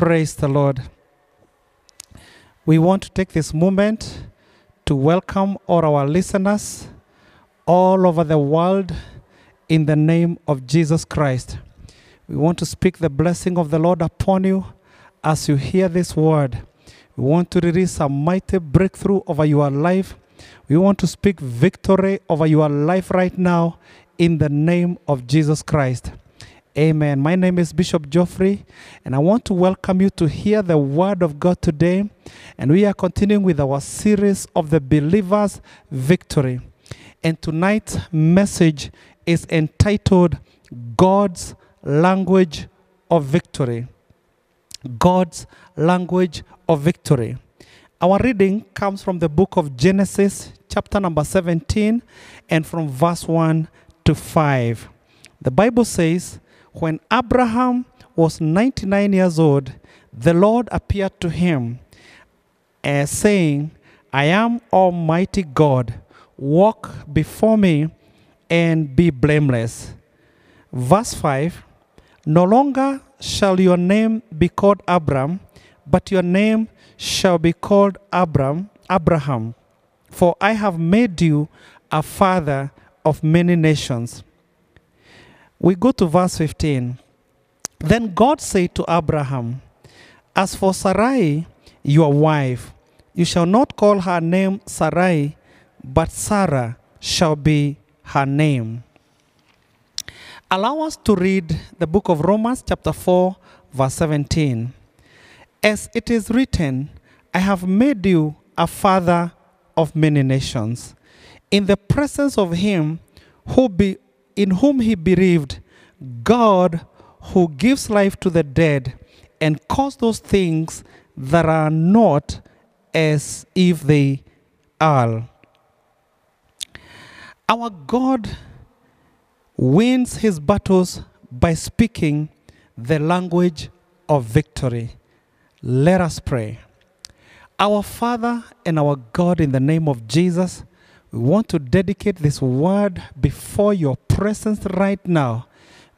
Praise the Lord. We want to take this moment to welcome all our listeners all over the world in the name of Jesus Christ. We want to speak the blessing of the Lord upon you as you hear this word. We want to release a mighty breakthrough over your life. We want to speak victory over your life right now in the name of Jesus Christ. Amen. My name is Bishop Geoffrey, and I want to welcome you to hear the word of God today. And we are continuing with our series of the believer's victory. And tonight's message is entitled God's Language of Victory. God's Language of Victory. Our reading comes from the book of Genesis, chapter number 17, and from verse 1 to 5. The Bible says, When Abraham was 99 years old, the Lord appeared to him, uh, saying, I am Almighty God. Walk before me and be blameless. Verse 5 No longer shall your name be called Abram, but your name shall be called Abram, Abraham, for I have made you a father of many nations. We go to verse 15. Then God said to Abraham, As for Sarai, your wife, you shall not call her name Sarai, but Sarah shall be her name. Allow us to read the book of Romans, chapter 4, verse 17. As it is written, I have made you a father of many nations, in the presence of him who be, in whom he believed, God who gives life to the dead and calls those things that are not as if they are. Our God wins his battles by speaking the language of victory. Let us pray. Our Father and our God, in the name of Jesus, we want to dedicate this word before your presence right now.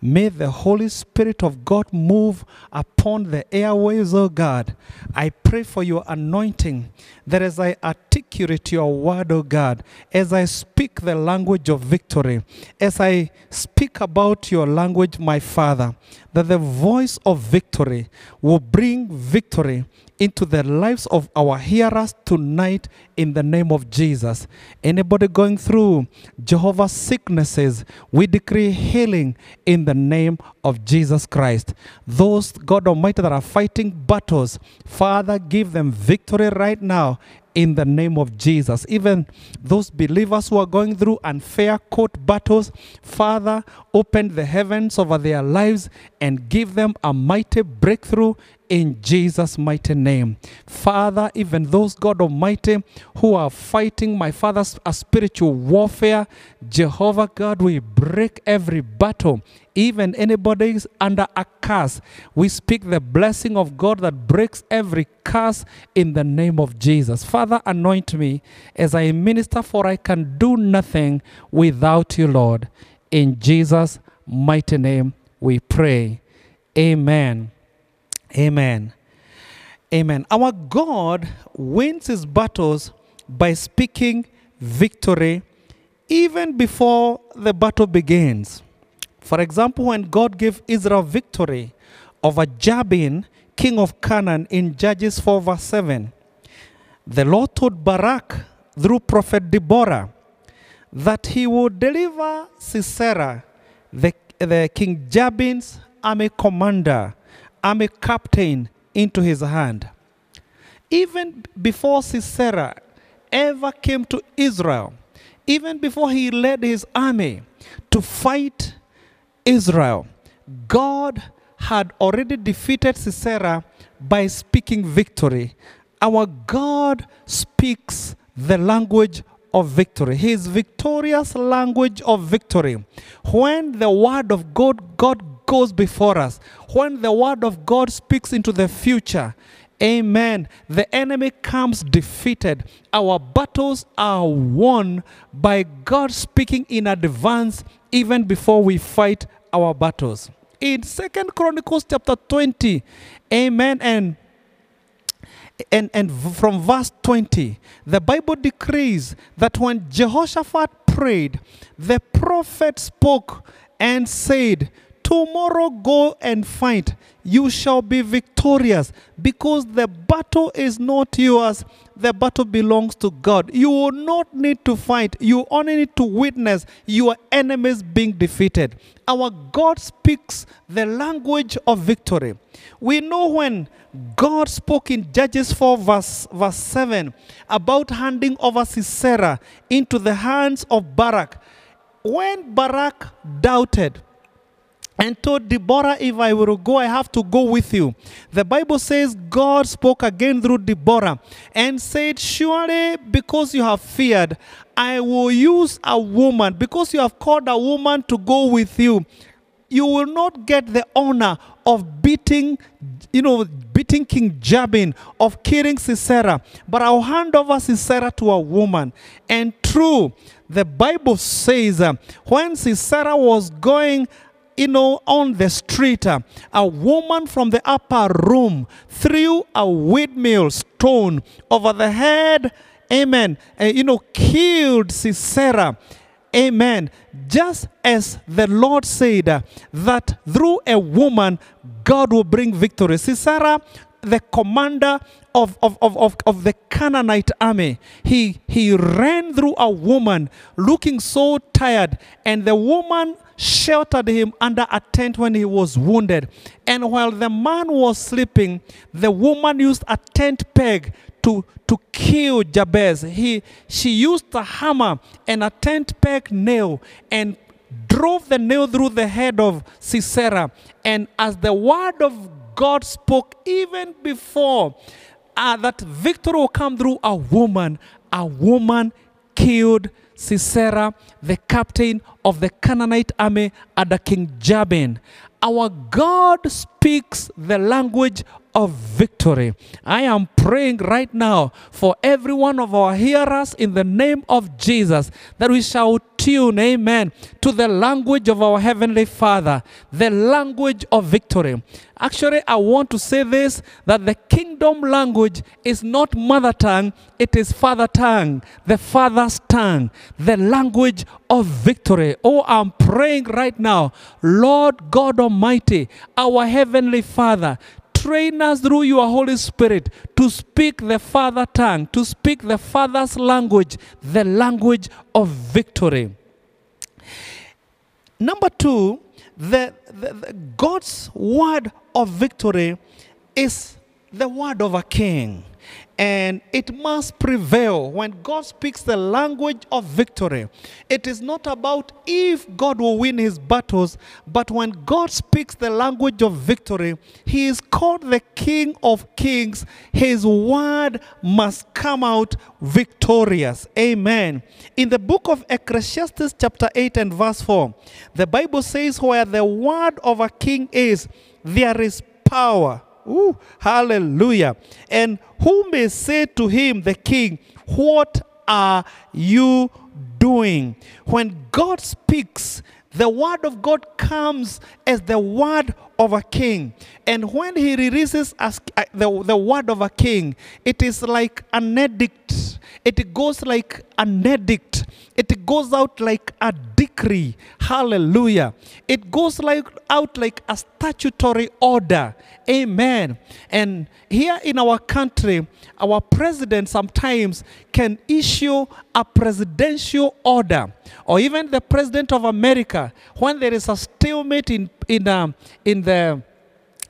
May the Holy Spirit of God move upon the airwaves, oh God. I pray for your anointing that as I articulate your word, oh God, as I speak the language of victory, as I speak about your language, my Father, that the voice of victory will bring victory into the lives of our hearers tonight in the name of Jesus. Anybody going through Jehovah's sicknesses, we decree healing in the name of Jesus Christ. Those, God Almighty, that are fighting battles, Father, give them victory right now in the name of Jesus. Even those believers who are going through unfair court battles, Father, open the heavens over their lives and give them a mighty breakthrough in Jesus' mighty name. Father, even those, God Almighty, who are fighting, my Father's a spiritual warfare, Jehovah God, we break every battle. Even anybody is under a curse, we speak the blessing of God that breaks every curse in the name of Jesus. Father, anoint me as I minister, for I can do nothing without you, Lord. In Jesus' mighty name we pray. Amen. Amen. Amen. Our God wins his battles by speaking victory even before the battle begins. For example, when God gave Israel victory over Jabin, king of Canaan, in Judges 4, verse 7, the Lord told Barak through prophet Deborah that he would deliver Sisera, the, the King Jabin's army commander, army captain, into his hand. Even before Sisera ever came to Israel, even before he led his army to fight Israel, God had already defeated Sisera by speaking victory. Our God speaks the language of victory. His victorious language of victory. When the word of God, God goes before us, when the word of God speaks into the future, Amen. The enemy comes defeated. Our battles are won by God speaking in advance, even before we fight our battles. in Second Chronicles chapter 20. Amen. And and, and from verse 20, the Bible decrees that when Jehoshaphat prayed, the prophet spoke and said, Tomorrow go and fight. You shall be victorious because the battle is not yours. The battle belongs to God. You will not need to fight. You only need to witness your enemies being defeated. Our God speaks the language of victory. We know when God spoke in Judges 4, verse, verse 7, about handing over Sisera into the hands of Barak. When Barak doubted, and told Deborah, If I will go, I have to go with you. The Bible says God spoke again through Deborah and said, Surely because you have feared, I will use a woman, because you have called a woman to go with you. You will not get the honor of beating, you know, beating King Jabin, of killing Sisera, but I'll hand over Sisera to a woman. And true, the Bible says uh, when Sisera was going you know, on the street, uh, a woman from the upper room threw a windmill stone over the head, amen, uh, you know, killed Sisera. Amen. Just as the Lord said uh, that through a woman, God will bring victory. Sisera, the commander of, of, of, of, of the Canaanite army, he, he ran through a woman looking so tired, and the woman sheltered him under a tent when he was wounded. And while the man was sleeping, the woman used a tent peg to, to kill Jabez. He, she used a hammer and a tent peg nail and drove the nail through the head of Sisera. And as the word of God spoke, even before uh, that victory will come through a woman, a woman killed Sisera, the captain of the Canaanite army under King Jabin. Our God speaks the language of victory. I am praying right now for every one of our hearers in the name of Jesus that we shall tune, amen, to the language of our Heavenly Father, the language of victory. Actually, I want to say this that the kingdom language is not mother tongue, it is father tongue, the father's tongue, the language of victory. Oh, I'm praying right now, Lord God Almighty, our Heavenly Father, train us through your Holy Spirit to speak the Father tongue, to speak the Father's language, the language of victory. Number two, the, the, the God's word of victory is the word of a king. And it must prevail when God speaks the language of victory. It is not about if God will win his battles, but when God speaks the language of victory, he is called the King of Kings. His word must come out victorious. Amen. In the book of Ecclesiastes, chapter 8 and verse 4, the Bible says, Where the word of a king is, there is power. Ooh, hallelujah. And who may say to him, the king, What are you doing? When God speaks, the word of God comes as the word of a king. And when he releases as, uh, the, the word of a king, it is like an edict. It goes like an edict. It goes out like a decree. Hallelujah. It goes like out like a statutory order. Amen. And here in our country, our president sometimes can issue a presidential order, or even the president of America, when there is a stalemate in in um, in the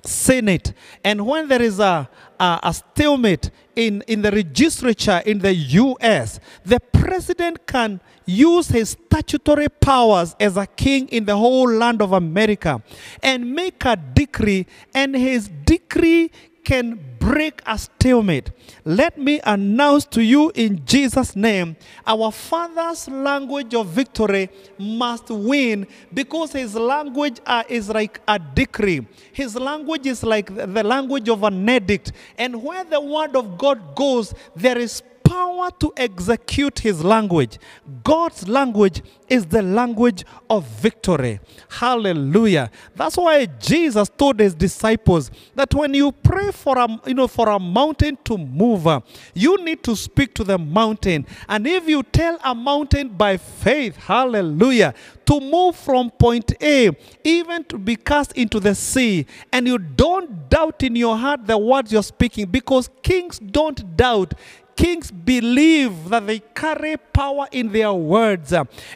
Senate, and when there is a, a, a stalemate in, in the legislature in the US, the president can use his statutory powers as a king in the whole land of America and make a decree, and his decree can break a stalemate. Let me announce to you in Jesus' name our Father's language of victory must win because his language uh, is like a decree. His language is like the language of an edict. And where the word of God goes, there is power to execute his language. God's language is the language of victory. Hallelujah. That's why Jesus told his disciples that when you pray for a you know for a mountain to move, uh, you need to speak to the mountain. And if you tell a mountain by faith, hallelujah, to move from point A, even to be cast into the sea, and you don't doubt in your heart the words you're speaking, because kings don't doubt kings believe that they carry power in their words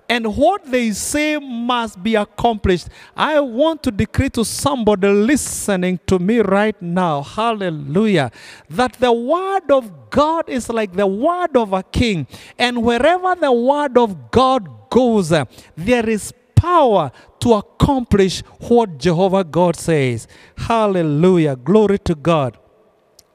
and what they say must be accomplished. I want to decree to somebody listening to me right now, hallelujah, that the word of God is like the word of a king. And wherever the word of God goes, there is power to accomplish what Jehovah God says. Hallelujah. Glory to God.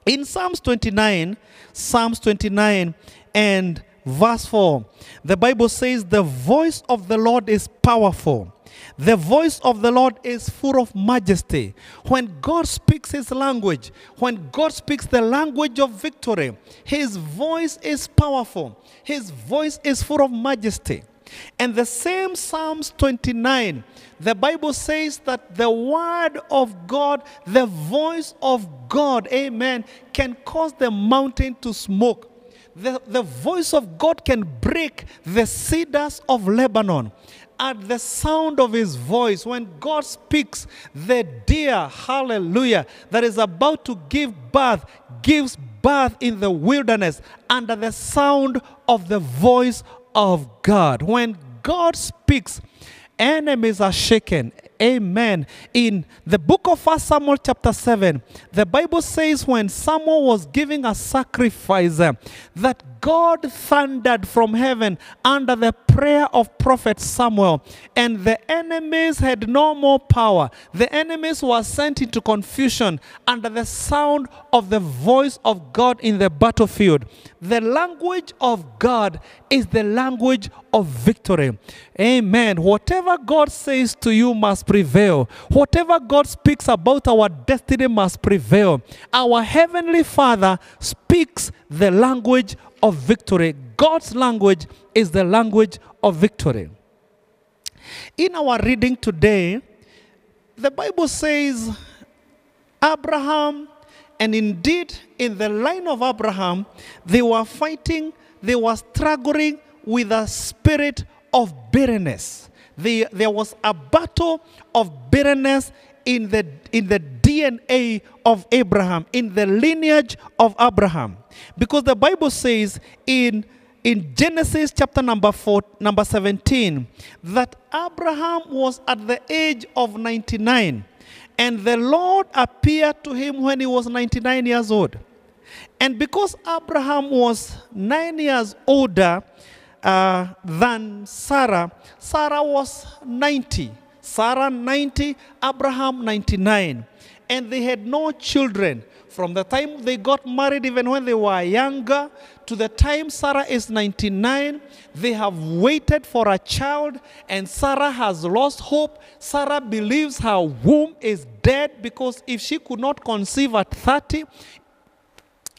In Psalms 29, Psalms 29 and verse 4, the Bible says, The voice of the Lord is powerful. The voice of the Lord is full of majesty. When God speaks his language, when God speaks the language of victory, his voice is powerful. His voice is full of majesty. And the same Psalms 29, the Bible says that the word of God, the voice of God, amen, can cause the mountain to smoke. The, the voice of God can break the cedars of Lebanon. At the sound of his voice, when God speaks, the deer, hallelujah, that is about to give birth, gives birth in the wilderness under the sound of the voice of God. When God speaks, enemies are shaken. Amen. In the book of 1 Samuel, chapter 7, the Bible says when Samuel was giving a sacrifice, that God thundered from heaven under the prayer of prophet Samuel, and the enemies had no more power. The enemies were sent into confusion under the sound of the voice of God in the battlefield. The language of God is the language of victory. Amen. Whatever God says to you must prevail. Whatever God speaks about our destiny must prevail. Our Heavenly Father speaks the language of victory. God's language is the language of victory. In our reading today, the Bible says Abraham, and indeed in the line of Abraham, they were fighting, they were struggling with a spirit of bitterness. The, there was a battle of bitterness in the, in the DNA of Abraham, in the lineage of Abraham. Because the Bible says in, in Genesis chapter number, four, number 17 that Abraham was at the age of 99 and the Lord appeared to him when he was 99 years old. And because Abraham was nine years older uh, than Sarah, Sarah was 90. Sarah 90, Abraham 99. And they had no children. From the time they got married, even when they were younger, to the time Sarah is 99, they have waited for a child, and Sarah has lost hope. Sarah believes her womb is dead because if she could not conceive at 30,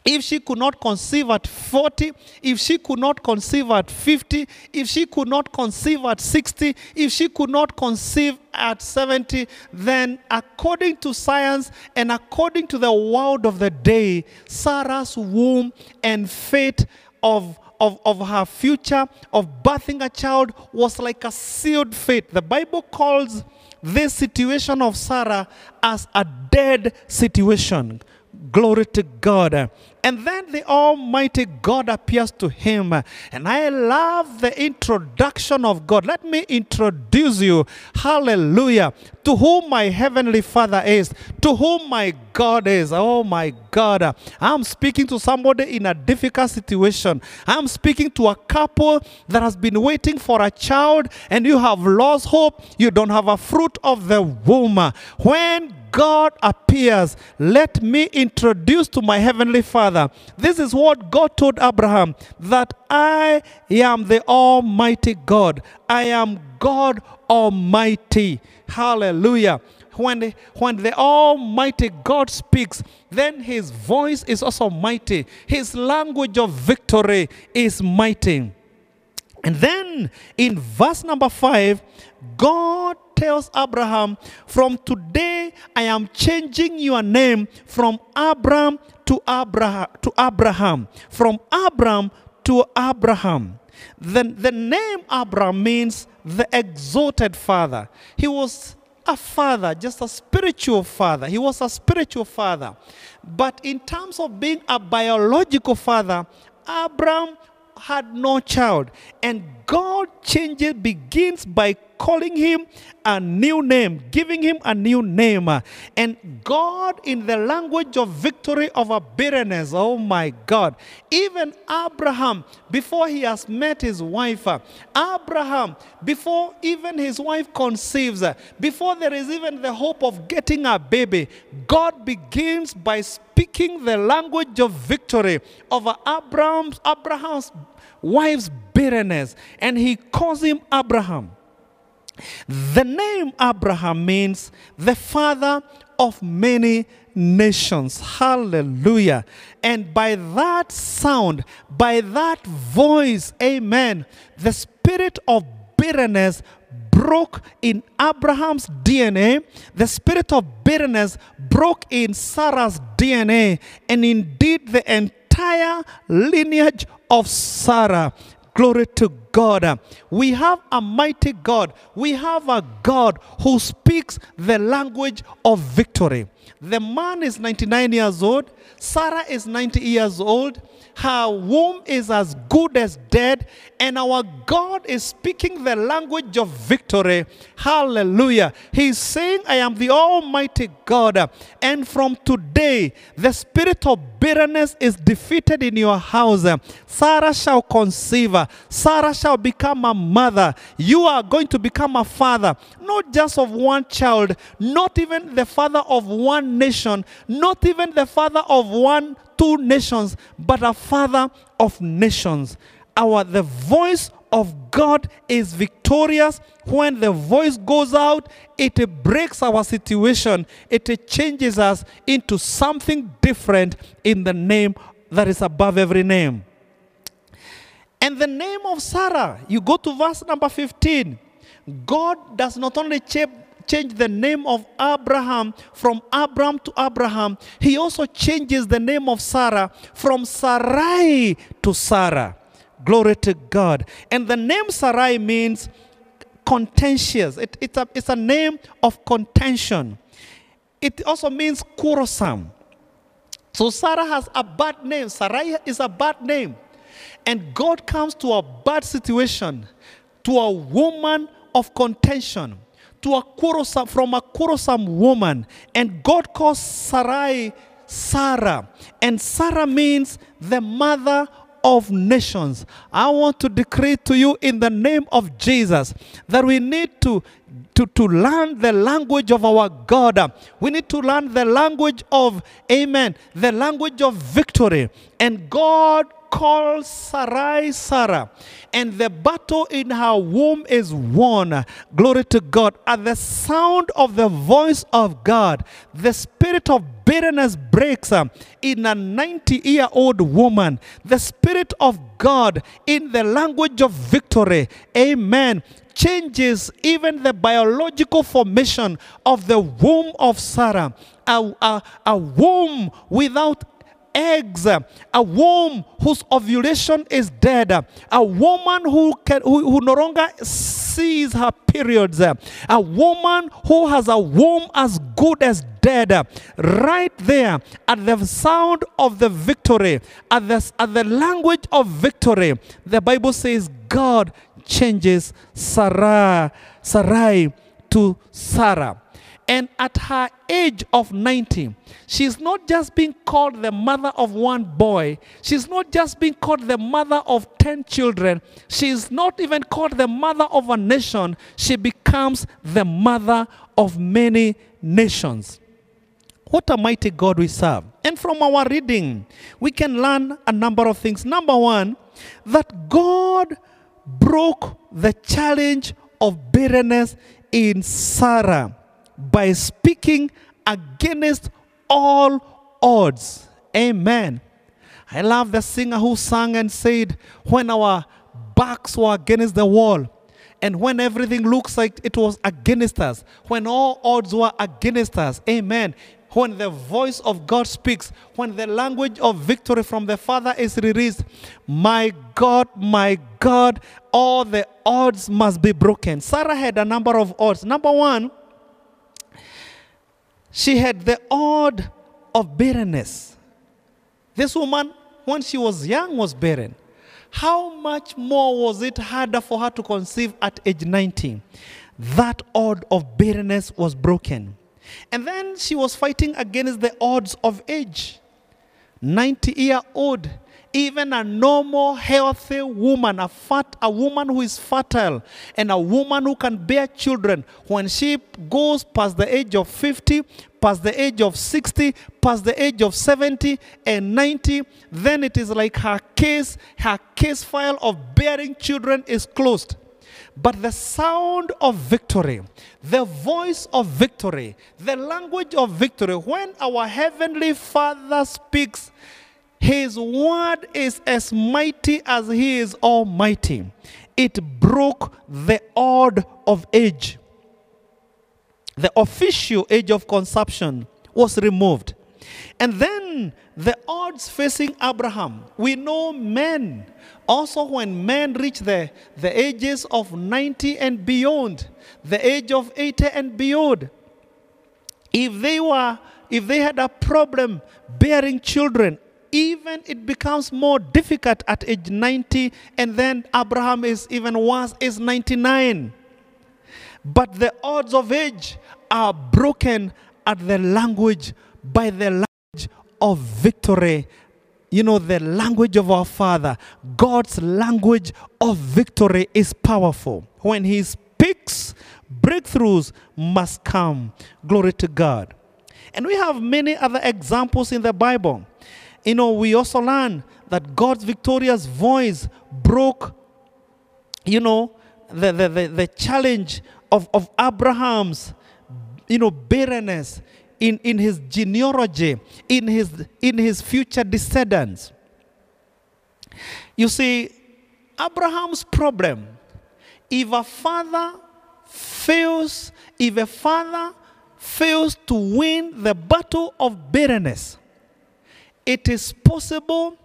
if she could not conceive at 40, if she could not conceive at 50, if she could not conceive at 60, if she could not conceive at 70, then according to science and according to the world of the day, Sarah's womb and fate of of, of her future, of birthing a child, was like a sealed fate. The Bible calls this situation of Sarah as a dead situation. Glory to God. And then the Almighty God appears to him. And I love the introduction of God. Let me introduce you, hallelujah, to whom my Heavenly Father is, to whom my God is. Oh my God. I'm speaking to somebody in a difficult situation. I'm speaking to a couple that has been waiting for a child and you have lost hope. You don't have a fruit of the womb. When God appears, let me introduce to my Heavenly Father. This is what God told Abraham that I am the Almighty God. I am God Almighty. Hallelujah. when when the Almighty God speaks, then his voice is also mighty. His language of victory is mighty. And then in verse number five, God tells Abraham, From today I am changing your name from Abram to Abraham to Abraham. From Abram to Abraham. The, the name Abraham means the exalted father. He was a father, just a spiritual father. He was a spiritual father. But in terms of being a biological father, Abraham had no child. And God changes, begins by calling him a new name, giving him a new name. And God, in the language of victory over bitterness, oh my God, even Abraham, before he has met his wife, Abraham, before even his wife conceives, before there is even the hope of getting a baby, God begins by speaking the language of victory over Abraham's, Abraham's wife's bitterness, and he calls him Abraham. The name Abraham means the father of many nations. Hallelujah. And by that sound, by that voice, amen, the spirit of bitterness broke in Abraham's DNA. The spirit of bitterness broke in Sarah's DNA. And indeed, the entire lineage of Sarah Glory to God. We have a mighty God. We have a God who speaks the language of victory. The man is 99 years old. Sarah is 90 years old. Her womb is as good as dead. And our God is speaking the language of victory. Hallelujah. He's saying, I am the Almighty God. And from today, the spirit of bitterness is defeated in your house. Sarah shall conceive. Sarah shall become a mother. You are going to become a father, not just of one child, not even the father of one nation, not even the father of one, two nations, but a father of nations. Our the voice of God is victorious. When the voice goes out, it breaks our situation. It changes us into something different in the name that is above every name. And the name of Sarah, you go to verse number 15. God does not only change the name of Abraham from Abram to Abraham, he also changes the name of Sarah from Sarai to Sarah. Glory to God. And the name Sarai means contentious, it, it's, a, it's a name of contention. It also means quarrelsome. So Sarah has a bad name. Sarai is a bad name. And God comes to a bad situation, to a woman of contention, to a quarrelsome, from a quarrelsome woman. And God calls Sarai Sarah. And Sarah means the mother of nations. I want to decree to you in the name of Jesus that we need to to, to learn the language of our God. We need to learn the language of, amen, the language of victory. And God calls Sarai Sarah, and the battle in her womb is won. Glory to God. At the sound of the voice of God, the spirit of bitterness breaks um, in a 90 year old woman. The spirit of God in the language of victory. Amen changes even the biological formation of the womb of Sarah. A, a, a womb without eggs, a womb whose ovulation is dead, a woman who, can, who, who no longer sees her periods, a woman who has a womb as good as dead, right there at the sound of the victory, at the, at the language of victory, the Bible says God changes Sarah, Sarai to Sarah. And at her age of 90, she's not just being called the mother of one boy. She's not just being called the mother of 10 children. She's not even called the mother of a nation. She becomes the mother of many nations. What a mighty God we serve. And from our reading, we can learn a number of things. Number one, that God broke the challenge of bitterness in Sarah by speaking against all odds. Amen. I love the singer who sang and said, When our backs were against the wall, and when everything looks like it was against us, when all odds were against us, amen. When the voice of God speaks, when the language of victory from the Father is released, my God, my God, all the odds must be broken. Sarah had a number of odds. Number one, she had the odd of barrenness. This woman, when she was young, was barren. How much more was it harder for her to conceive at age 19? That odd of barrenness was broken. And then she was fighting against the odds of age. 90 year old, even a normal, healthy woman, a fat, a woman who is fertile, and a woman who can bear children, when she goes past the age of 50, past the age of 60, past the age of 70 and 90, then it is like her case, her case file of bearing children is closed. But the sound of victory, the voice of victory, the language of victory, when our Heavenly Father speaks, His word is as mighty as He is almighty. It broke the odd of age. The official age of consumption was removed. And then the odds facing Abraham. We know men, also when men reach the, the ages of 90 and beyond, the age of 80 and beyond, if they were, if they had a problem bearing children, even it becomes more difficult at age 90, and then Abraham is even worse, is 99. But the odds of age are broken at the language by the language of victory. You know, the language of our Father, God's language of victory is powerful. When He speaks, breakthroughs must come. Glory to God. And we have many other examples in the Bible. You know, we also learn that God's victorious voice broke, you know, the, the, the, the challenge of, of Abraham's, you know, barrenness in, in his genealogy, in his, in his future descendants. You see, Abraham's problem, if a father fails, if a father fails to win the battle of barrenness, it is possible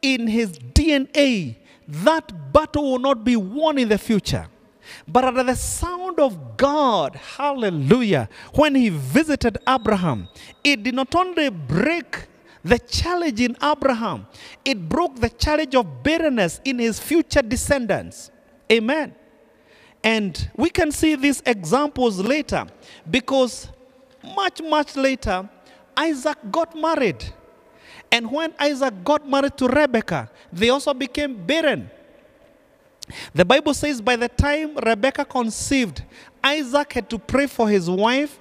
in his DNA that battle will not be won in the future. But at the sound of God, hallelujah, when he visited Abraham, it did not only break the challenge in Abraham, it broke the challenge of barrenness in his future descendants. Amen. And we can see these examples later because much, much later, Isaac got married. And when Isaac got married to Rebekah, they also became barren. The Bible says by the time Rebekah conceived, Isaac had to pray for his wife,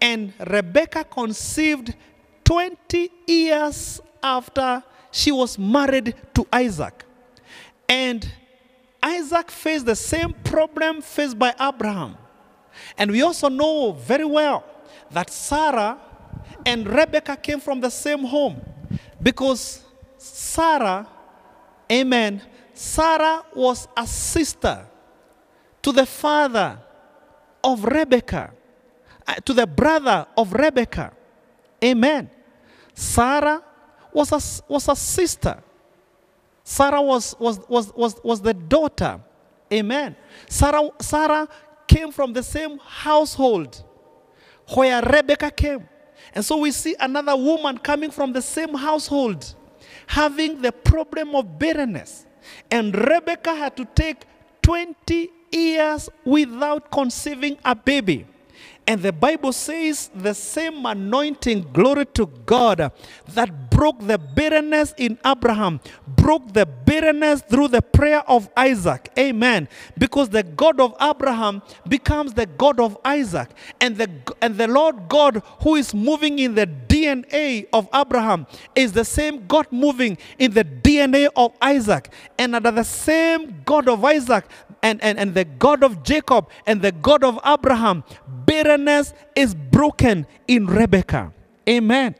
and Rebekah conceived 20 years after she was married to Isaac. And Isaac faced the same problem faced by Abraham. And we also know very well that Sarah and Rebekah came from the same home because Sarah, amen, Sarah was a sister to the father of Rebekah, uh, to the brother of Rebekah. Amen. Sarah was a, was a sister. Sarah was, was, was, was, was the daughter. Amen. Sarah, Sarah came from the same household where Rebekah came. And so we see another woman coming from the same household having the problem of barrenness. And Rebekah had to take 20 years without conceiving a baby. And the Bible says the same anointing, glory to God, that broke the barrenness in Abraham, broke the barrenness through the prayer of Isaac. Amen. Because the God of Abraham becomes the God of Isaac. And the, and the Lord God who is moving in the DNA of Abraham is the same God moving in the DNA of Isaac. And under the same God of Isaac and, and, and the God of Jacob and the God of Abraham, bitterness is broken in Rebekah. Amen.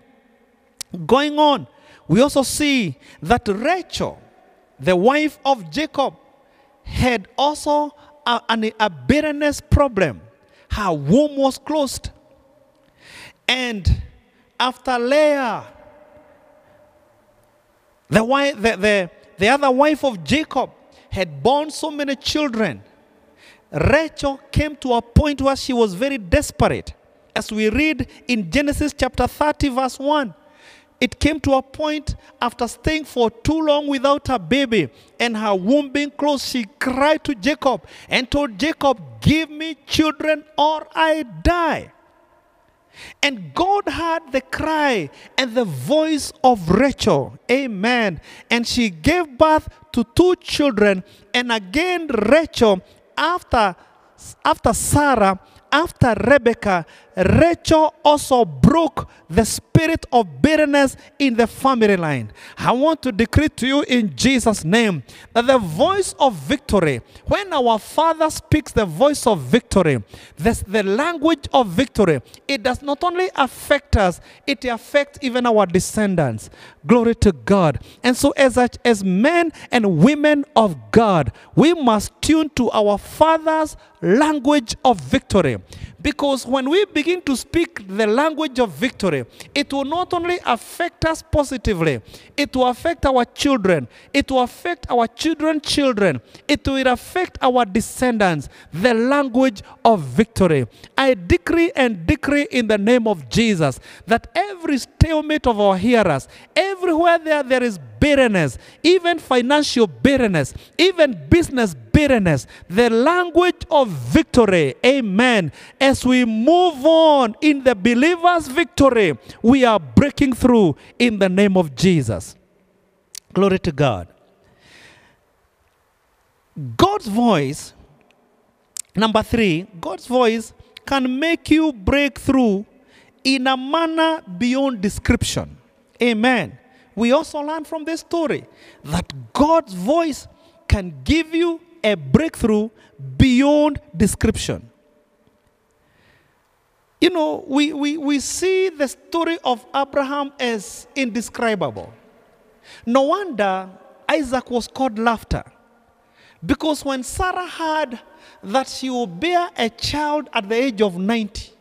Going on, we also see that Rachel, the wife of Jacob, had also a, an- a bitterness problem. Her womb was closed. And after Leah, the, wife, the, the, the other wife of Jacob had born so many children, Rachel came to a point where she was very desperate. As we read in Genesis chapter 30, verse 1, it came to a point after staying for too long without a baby and her womb being closed, she cried to Jacob and told Jacob, Give me children or I die. And God heard the cry and the voice of Rachel. Amen. And she gave birth to two children. And again, Rachel, after, after Sarah, after Rebekah, Rachel also broke the spirit of bitterness in the family line. I want to decree to you in Jesus' name that the voice of victory, when our Father speaks the voice of victory, that's the language of victory, it does not only affect us, it affects even our descendants. Glory to God. And so, as, as men and women of God, we must tune to our Father's language of victory. Because when we begin to speak the language of victory, it will not only affect us positively, it will affect our children, it will affect our children's children, it will affect our descendants. The language of victory. I decree and decree in the name of Jesus that every stalemate of our hearers, everywhere there, there is bitterness, even financial bitterness, even business bitterness, the language of victory. Amen. As we move on in the believer's victory, we are breaking through in the name of Jesus. Glory to God. God's voice, number three, God's voice can make you break through in a manner beyond description. Amen. We also learn from this story that God's voice can give you a breakthrough beyond description. You know, we, we, we see the story of Abraham as indescribable. No wonder Isaac was called laughter. Because when Sarah heard that she will bear a child at the age of 90,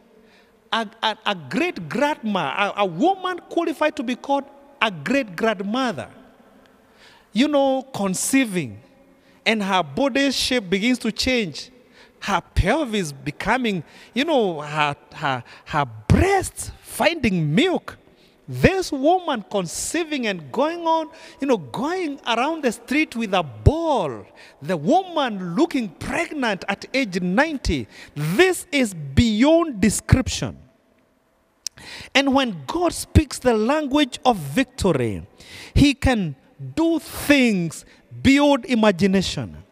a, a, a great grandma, a, a woman qualified to be called a great grandmother, you know, conceiving, and her body shape begins to change. Her pelvis becoming, you know, her, her, her breasts finding milk. This woman conceiving and going on, you know, going around the street with a ball. The woman looking pregnant at age 90. This is beyond description. And when God speaks the language of victory, He can do things beyond imagination.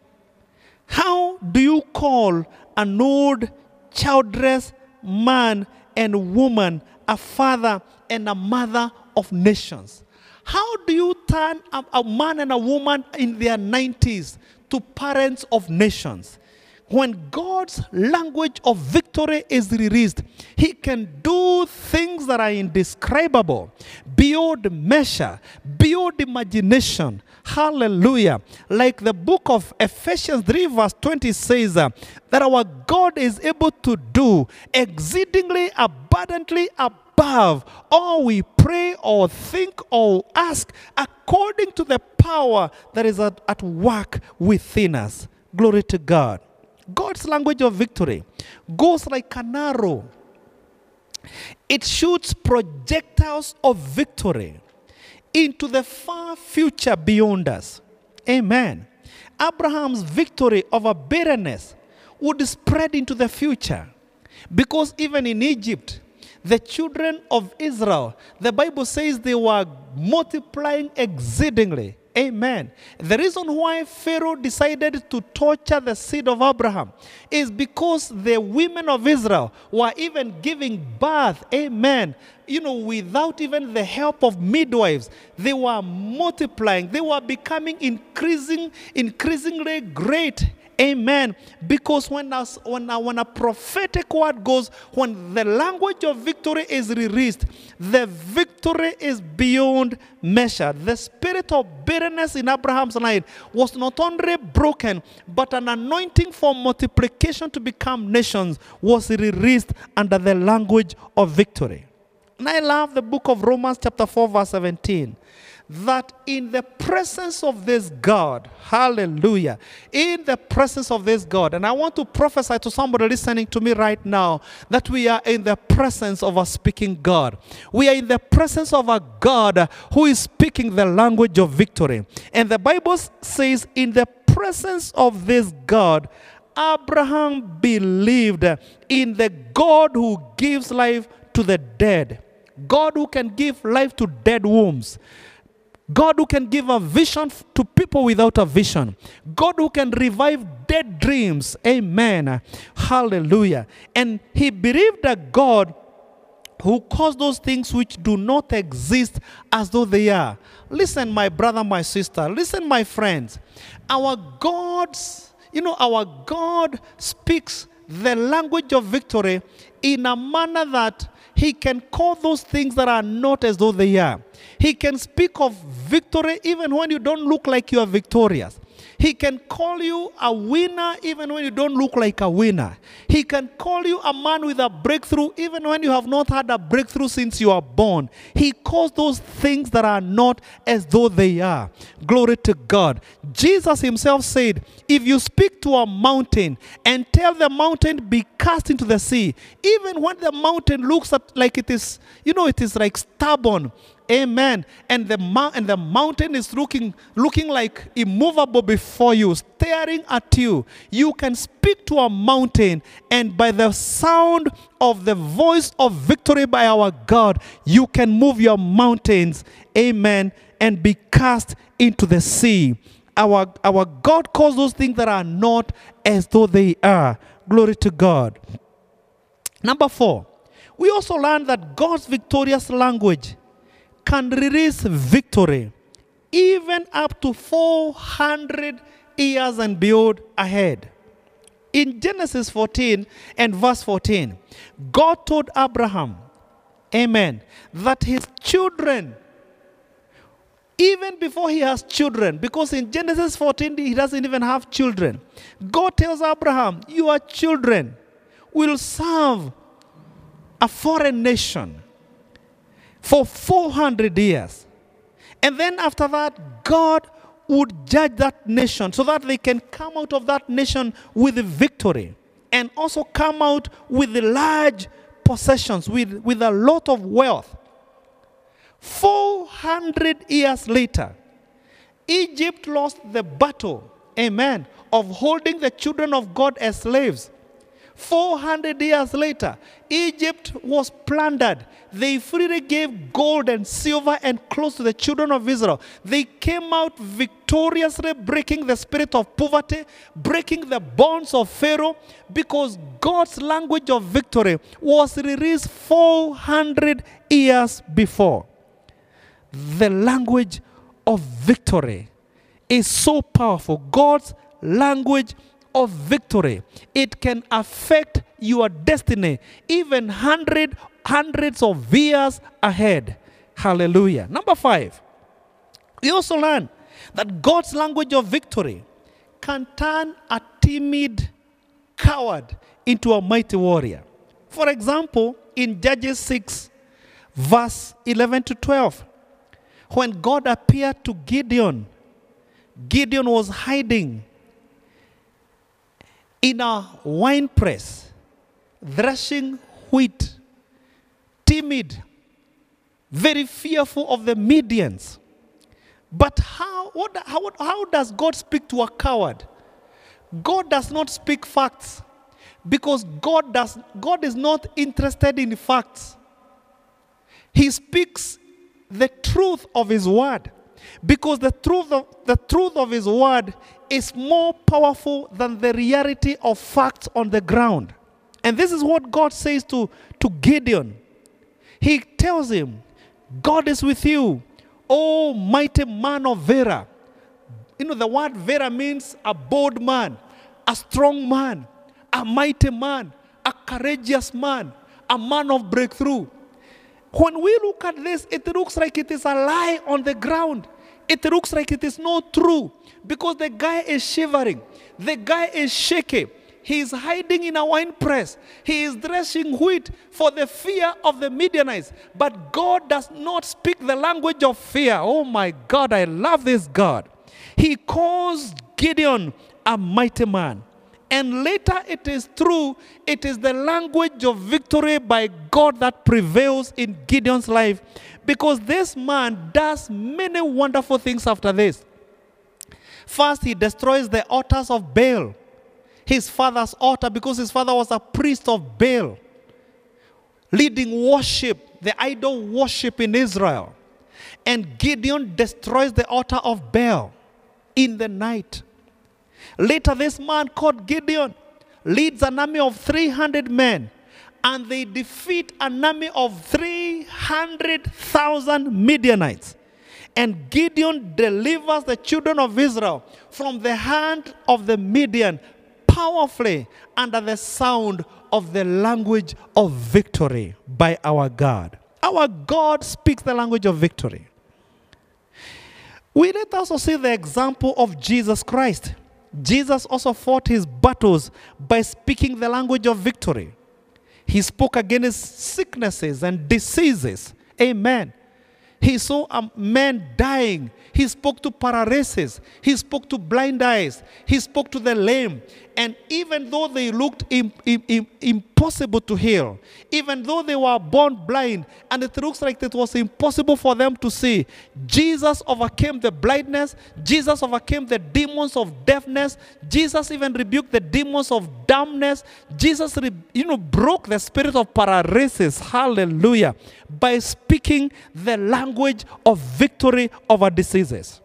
How do you call an old, childless man and woman a father and a mother of nations? How do you turn a, a man and a woman in their 90s to parents of nations? When God's language of victory is released, He can do things that are indescribable, beyond measure, beyond imagination. Hallelujah. Like the book of Ephesians 3, verse 20 says uh, that our God is able to do exceedingly abundantly above all we pray or think or ask according to the power that is at, at work within us. Glory to God. God's language of victory goes like an arrow. It shoots projectiles of victory into the far future beyond us. Amen. Abraham's victory over bitterness would spread into the future because even in Egypt, the children of Israel, the Bible says they were multiplying exceedingly. Amen. The reason why Pharaoh decided to torture the seed of Abraham is because the women of Israel were even giving birth, amen, you know, without even the help of midwives. They were multiplying, they were becoming increasing, increasingly great. Amen. Because when a, when, a, when a prophetic word goes, when the language of victory is released, the victory is beyond measure. The spirit of bitterness in Abraham's life was not only broken, but an anointing for multiplication to become nations was released under the language of victory. And I love the book of Romans, chapter 4, verse 17 that in the presence of this God, hallelujah, in the presence of this God, and I want to prophesy to somebody listening to me right now that we are in the presence of a speaking God. We are in the presence of a God who is speaking the language of victory. And the Bible says, in the presence of this God, Abraham believed in the God who gives life to the dead. God who can give life to dead wombs. God who can give a vision to people without a vision. God who can revive dead dreams. Amen. Hallelujah. And he believed that God who caused those things which do not exist as though they are. Listen, my brother, my sister. Listen, my friends. Our God's, you know, our God speaks the language of victory in a manner that he can call those things that are not as though they are. He can speak of victory even when you don't look like you are victorious. He can call you a winner even when you don't look like a winner. He can call you a man with a breakthrough even when you have not had a breakthrough since you are born. He calls those things that are not as though they are. Glory to God. Jesus himself said, If you speak to a mountain and tell the mountain be cast into the sea, even when the mountain looks at like it is, you know, it is like stubborn, Amen. And the, and the mountain is looking, looking like immovable before you, staring at you. You can speak to a mountain, and by the sound of the voice of victory by our God, you can move your mountains. Amen. And be cast into the sea. Our, our God calls those things that are not as though they are. Glory to God. Number four, we also learn that God's victorious language can release victory even up to 400 years and beyond ahead. In Genesis 14 and verse 14, God told Abraham, Amen, that his children, even before he has children, because in Genesis 14 he doesn't even have children, God tells Abraham, Your children will serve a foreign nation for 400 years. And then after that, God would judge that nation so that they can come out of that nation with a victory and also come out with large possessions, with, with a lot of wealth. 400 years later, Egypt lost the battle, amen, of holding the children of God as slaves. 400 years later, Egypt was plundered. They freely gave gold and silver and clothes to the children of Israel. They came out victoriously, breaking the spirit of poverty, breaking the bonds of Pharaoh, because God's language of victory was released 400 years before. The language of victory is so powerful. God's language of victory. It can affect your destiny even hundred, hundreds of years ahead. Hallelujah. Number five, we also learn that God's language of victory can turn a timid coward into a mighty warrior. For example, in Judges 6, verse 11 to 12, when God appeared to Gideon, Gideon was hiding in a wine press, threshing wheat, timid, very fearful of the Midians. But how, what, how, how does God speak to a coward? God does not speak facts because God, does, God is not interested in facts. He speaks the truth of His word. Because the truth of, the truth of his word is more powerful than the reality of facts on the ground. And this is what God says to, to Gideon. He tells him, God is with you, O mighty man of Vera. You know, the word Vera means a bold man, a strong man, a mighty man, a courageous man, a man of breakthrough. When we look at this, it looks like it is a lie on the ground. It looks like it is not true because the guy is shivering, the guy is shaky. He is hiding in a wine press. He is threshing wheat for the fear of the Midianites. But God does not speak the language of fear. Oh my God, I love this God. He calls Gideon a mighty man. And later it is true, it is the language of victory by God that prevails in Gideon's life because this man does many wonderful things after this. First, he destroys the altars of Baal, his father's altar, because his father was a priest of Baal, leading worship, the idol worship in Israel. And Gideon destroys the altar of Baal in the night. Later, this man called Gideon leads an army of 300 men and they defeat an army of 300,000 Midianites. And Gideon delivers the children of Israel from the hand of the Midian powerfully under the sound of the language of victory by our God. Our God speaks the language of victory. We let also see the example of Jesus Christ. Jesus also fought his battles by speaking the language of victory. He spoke against sicknesses and diseases. Amen. He saw a man dying. He spoke to paralysis. He spoke to blind eyes. He spoke to the lame. And even though they looked Im- Im- Im- impossible to heal, even though they were born blind and it looks like it was impossible for them to see, Jesus overcame the blindness. Jesus overcame the demons of deafness. Jesus even rebuked the demons of dumbness. Jesus, you know, broke the spirit of paralysis. Hallelujah. By speaking the language of victory over diseases.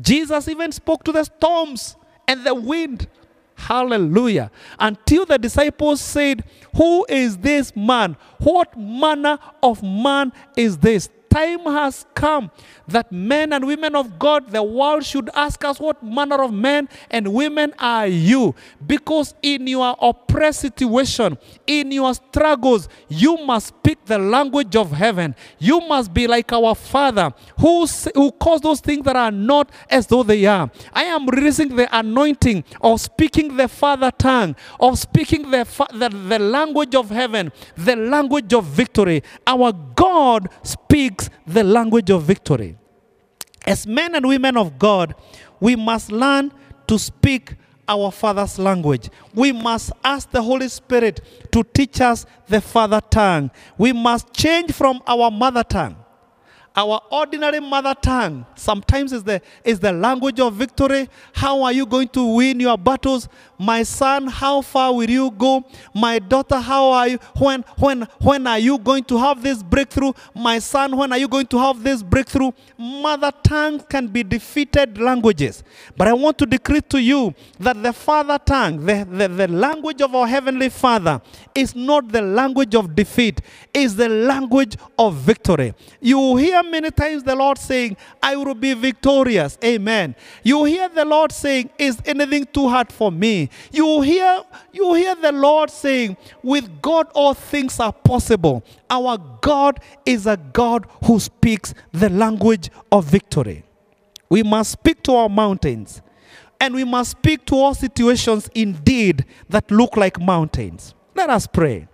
Jesus even spoke to the storms and the wind. Hallelujah. Until the disciples said, Who is this man? What manner of man is this? Time has come that men and women of God, the world should ask us, What manner of men and women are you? Because in your oppressed situation, in your struggles, you must speak the language of heaven. You must be like our Father who, who calls those things that are not as though they are. I am releasing the anointing of speaking the Father tongue, of speaking the, the, the language of heaven, the language of victory. Our God speaks the language of victory. As men and women of God, we must learn to speak our Father's language. We must ask the Holy Spirit to teach us the Father tongue. We must change from our mother tongue. Our ordinary mother tongue sometimes is the, is the language of victory. How are you going to win your battles? My son, how far will you go? My daughter, how are you? When, when, when are you going to have this breakthrough? My son, when are you going to have this breakthrough? Mother tongue can be defeated languages. But I want to decree to you that the father tongue, the, the, the language of our heavenly father, is not the language of defeat, is the language of victory. You hear many times the Lord saying, I will be victorious. Amen. You hear the Lord saying, Is anything too hard for me? You hear, you hear the Lord saying, With God all things are possible. Our God is a God who speaks the language of victory. We must speak to our mountains. And we must speak to all situations indeed that look like mountains. Let us pray.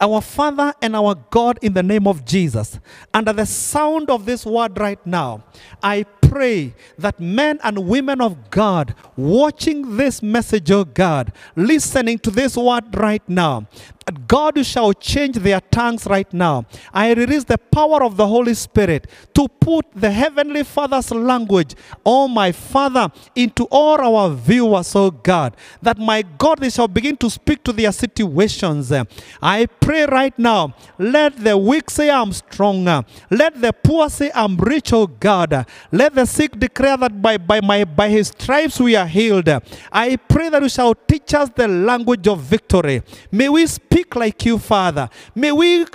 Our Father and our God, in the name of Jesus, under the sound of this word right now, I pray that men and women of God watching this message, oh God, listening to this word right now, that God shall change their tongues right now. I release the power of the Holy Spirit to put the Heavenly Father's language, oh my Father, into all our viewers, oh God, that my God, they shall begin to speak to their situations. I pray right now, let the weak say, I'm stronger. Let the poor say, I'm rich, oh God. Let the sick declare that by, by, my, by his stripes we are healed. I pray that you shall teach us the language of victory. May we speak like you, Father. May we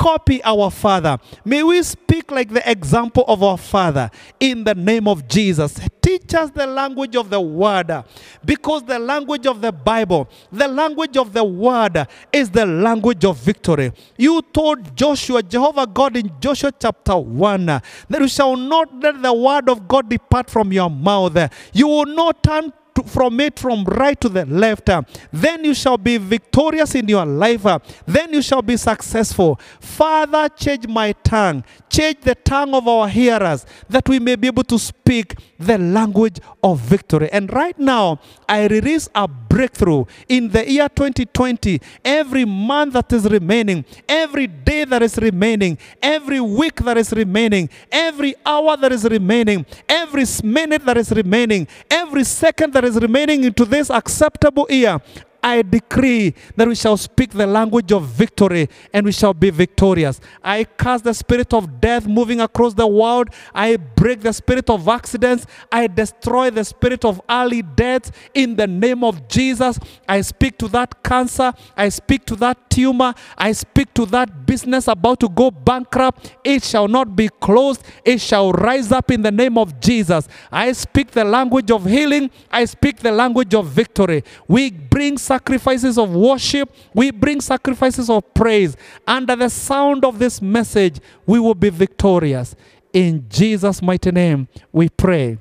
copy our Father. May we speak like the example of our Father in the name of Jesus. Teach us the language of the Word because the language of the Bible, the language of the Word is the language of victory. You told Joshua, Jehovah God, in Joshua chapter 1, that you shall not let the Word of God depart from your mouth. You will not turn to, from it from right to the left. uh, Then you shall be victorious in your life. uh, Then you shall be successful. Father, change my tongue. Change the tongue of our hearers that we may be able to speak the language of victory. And right now, I release a breakthrough in the year 2020. Every month that is remaining, every day that is remaining, every week that is remaining, every hour that is remaining, every minute that is remaining, every second that is remaining into this acceptable year. I decree that we shall speak the language of victory and we shall be victorious. I cast the spirit of death moving across the world. I break the spirit of accidents. I destroy the spirit of early death in the name of Jesus. I speak to that cancer. I speak to that tumor. I speak to that business about to go bankrupt. It shall not be closed. It shall rise up in the name of Jesus. I speak the language of healing. I speak the language of victory. We bring sacrifices of worship. We bring sacrifices of praise. Under the sound of this message, we will be victorious. In Jesus' mighty name, we pray.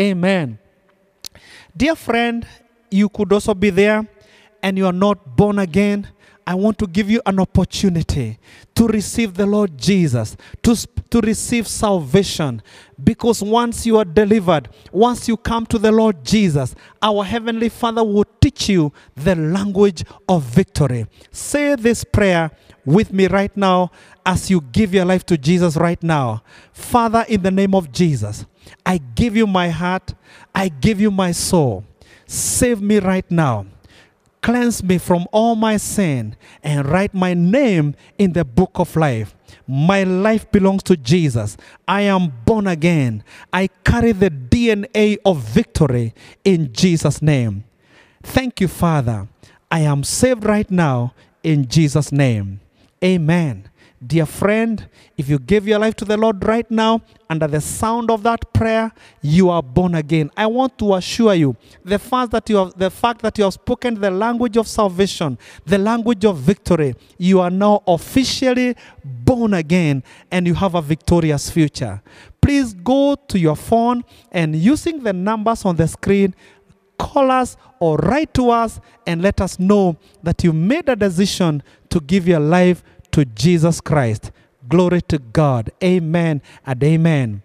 Amen. Dear friend, you could also be there and you are not born again. I want to give you an opportunity to receive the Lord Jesus, to, to receive salvation. Because once you are delivered, once you come to the Lord Jesus, our Heavenly Father will teach you the language of victory. Say this prayer with me right now as you give your life to Jesus right now. Father, in the name of Jesus, I give you my heart, I give you my soul. Save me right now. Cleanse me from all my sin and write my name in the book of life. My life belongs to Jesus. I am born again. I carry the DNA of victory in Jesus' name. Thank you, Father. I am saved right now in Jesus' name. Amen. Dear friend, if you give your life to the Lord right now, under the sound of that prayer, you are born again. I want to assure you the fact that you have the fact that you have spoken the language of salvation, the language of victory, you are now officially born again and you have a victorious future. Please go to your phone and using the numbers on the screen, call us or write to us and let us know that you made a decision to give your life to Jesus Christ. Glory to God. Amen and amen.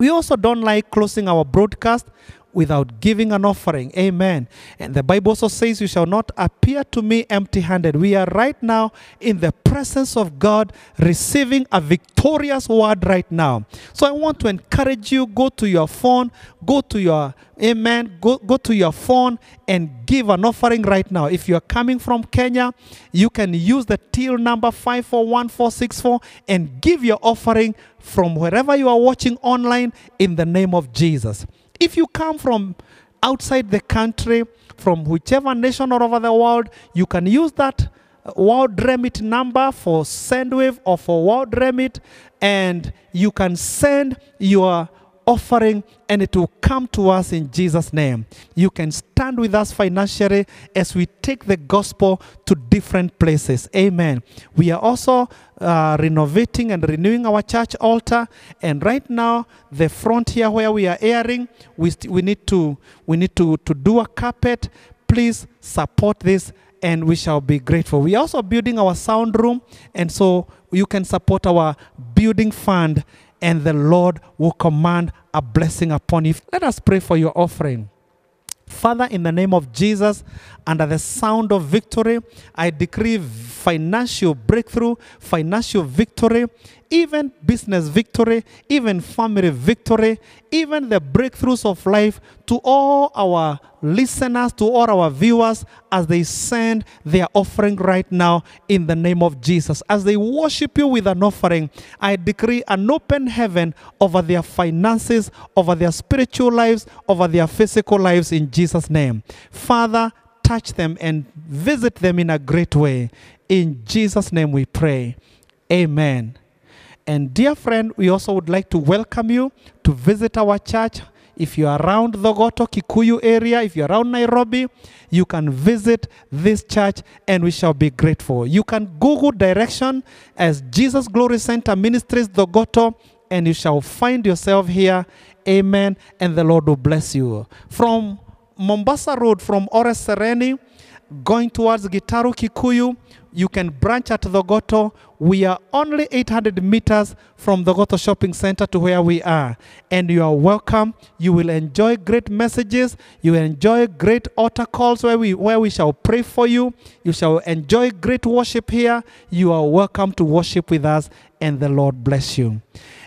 We also don't like closing our broadcast without giving an offering. Amen. And the Bible also says, You shall not appear to me empty handed. We are right now in the presence of God, receiving a victorious word right now. So I want to encourage you go to your phone, go to your Amen. Go, go to your phone and give an offering right now. If you're coming from Kenya, you can use the till number 541464 and give your offering from wherever you are watching online in the name of Jesus. If you come from outside the country, from whichever nation or over the world, you can use that uh, World Remit number for Sendwave or for World Remit, and you can send your offering and it will come to us in Jesus' name. You can stand with us financially as we take the gospel to different places. Amen. We are also uh, renovating and renewing our church altar, and right now the front here where we are airing, we, we need to we need to, to do a carpet. Please support this and we shall be grateful. We are also building our sound room, and so you can support our building fund and the Lord will command a blessing upon you. Let us pray for your offering. Father, in the name of Jesus, under the sound of victory, I decree financial breakthrough, financial victory, even business victory, even family victory, even the breakthroughs of life to all our listeners, to all our viewers as they send their offering right now in the name of Jesus. As they worship you with an offering, I decree an open heaven over their finances, over their spiritual lives, over their physical lives in Jesus' name. Father, touch them and visit them in a great way. In Jesus' name we pray. Amen. And dear friend, we also would like to welcome you to visit our church. If you're around Thogoto Kikuyu area, if you're around Nairobi, you can visit this church and we shall be grateful. You can Google direction as Jesus Glory Center Ministries Thogoto and you shall find yourself here. Amen. And the Lord will bless you. From Mombasa Road, from Ole Sereni, going towards Gitaru Kikuyu, you can branch at Thogoto. We are only 800 meters from Thogoto Shopping Center to where we are. And you are welcome. You will enjoy great messages. You will enjoy great altar calls where we, where we shall pray for you. You shall enjoy great worship here. You are welcome to worship with us, and the Lord bless you.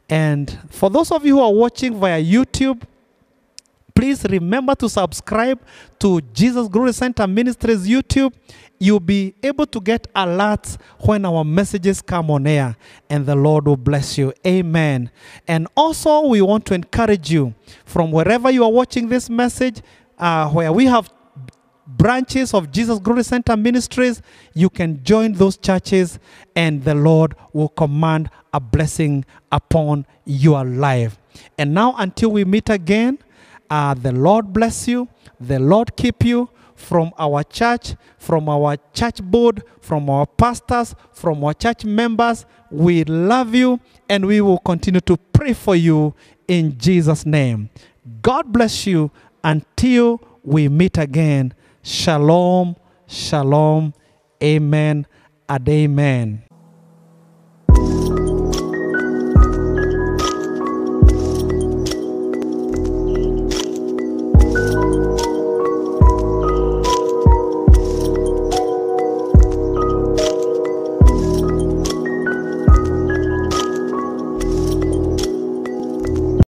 And for those of you who are watching via YouTube, please remember to subscribe to Jesus Glory Center Ministries YouTube. You'll be able to get alerts when our messages come on air, and the Lord will bless you. Amen. And also, we want to encourage you from wherever you are watching this message, uh, where we have branches of Jesus Glory Center Ministries, you can join those churches, and the Lord will command a blessing upon your life. And now, until we meet again, uh, the Lord bless you, the Lord keep you from our church, from our church board, from our pastors, from our church members. We love you and we will continue to pray for you in Jesus' name. God bless you until we meet again. Shalom, shalom, amen, and amen.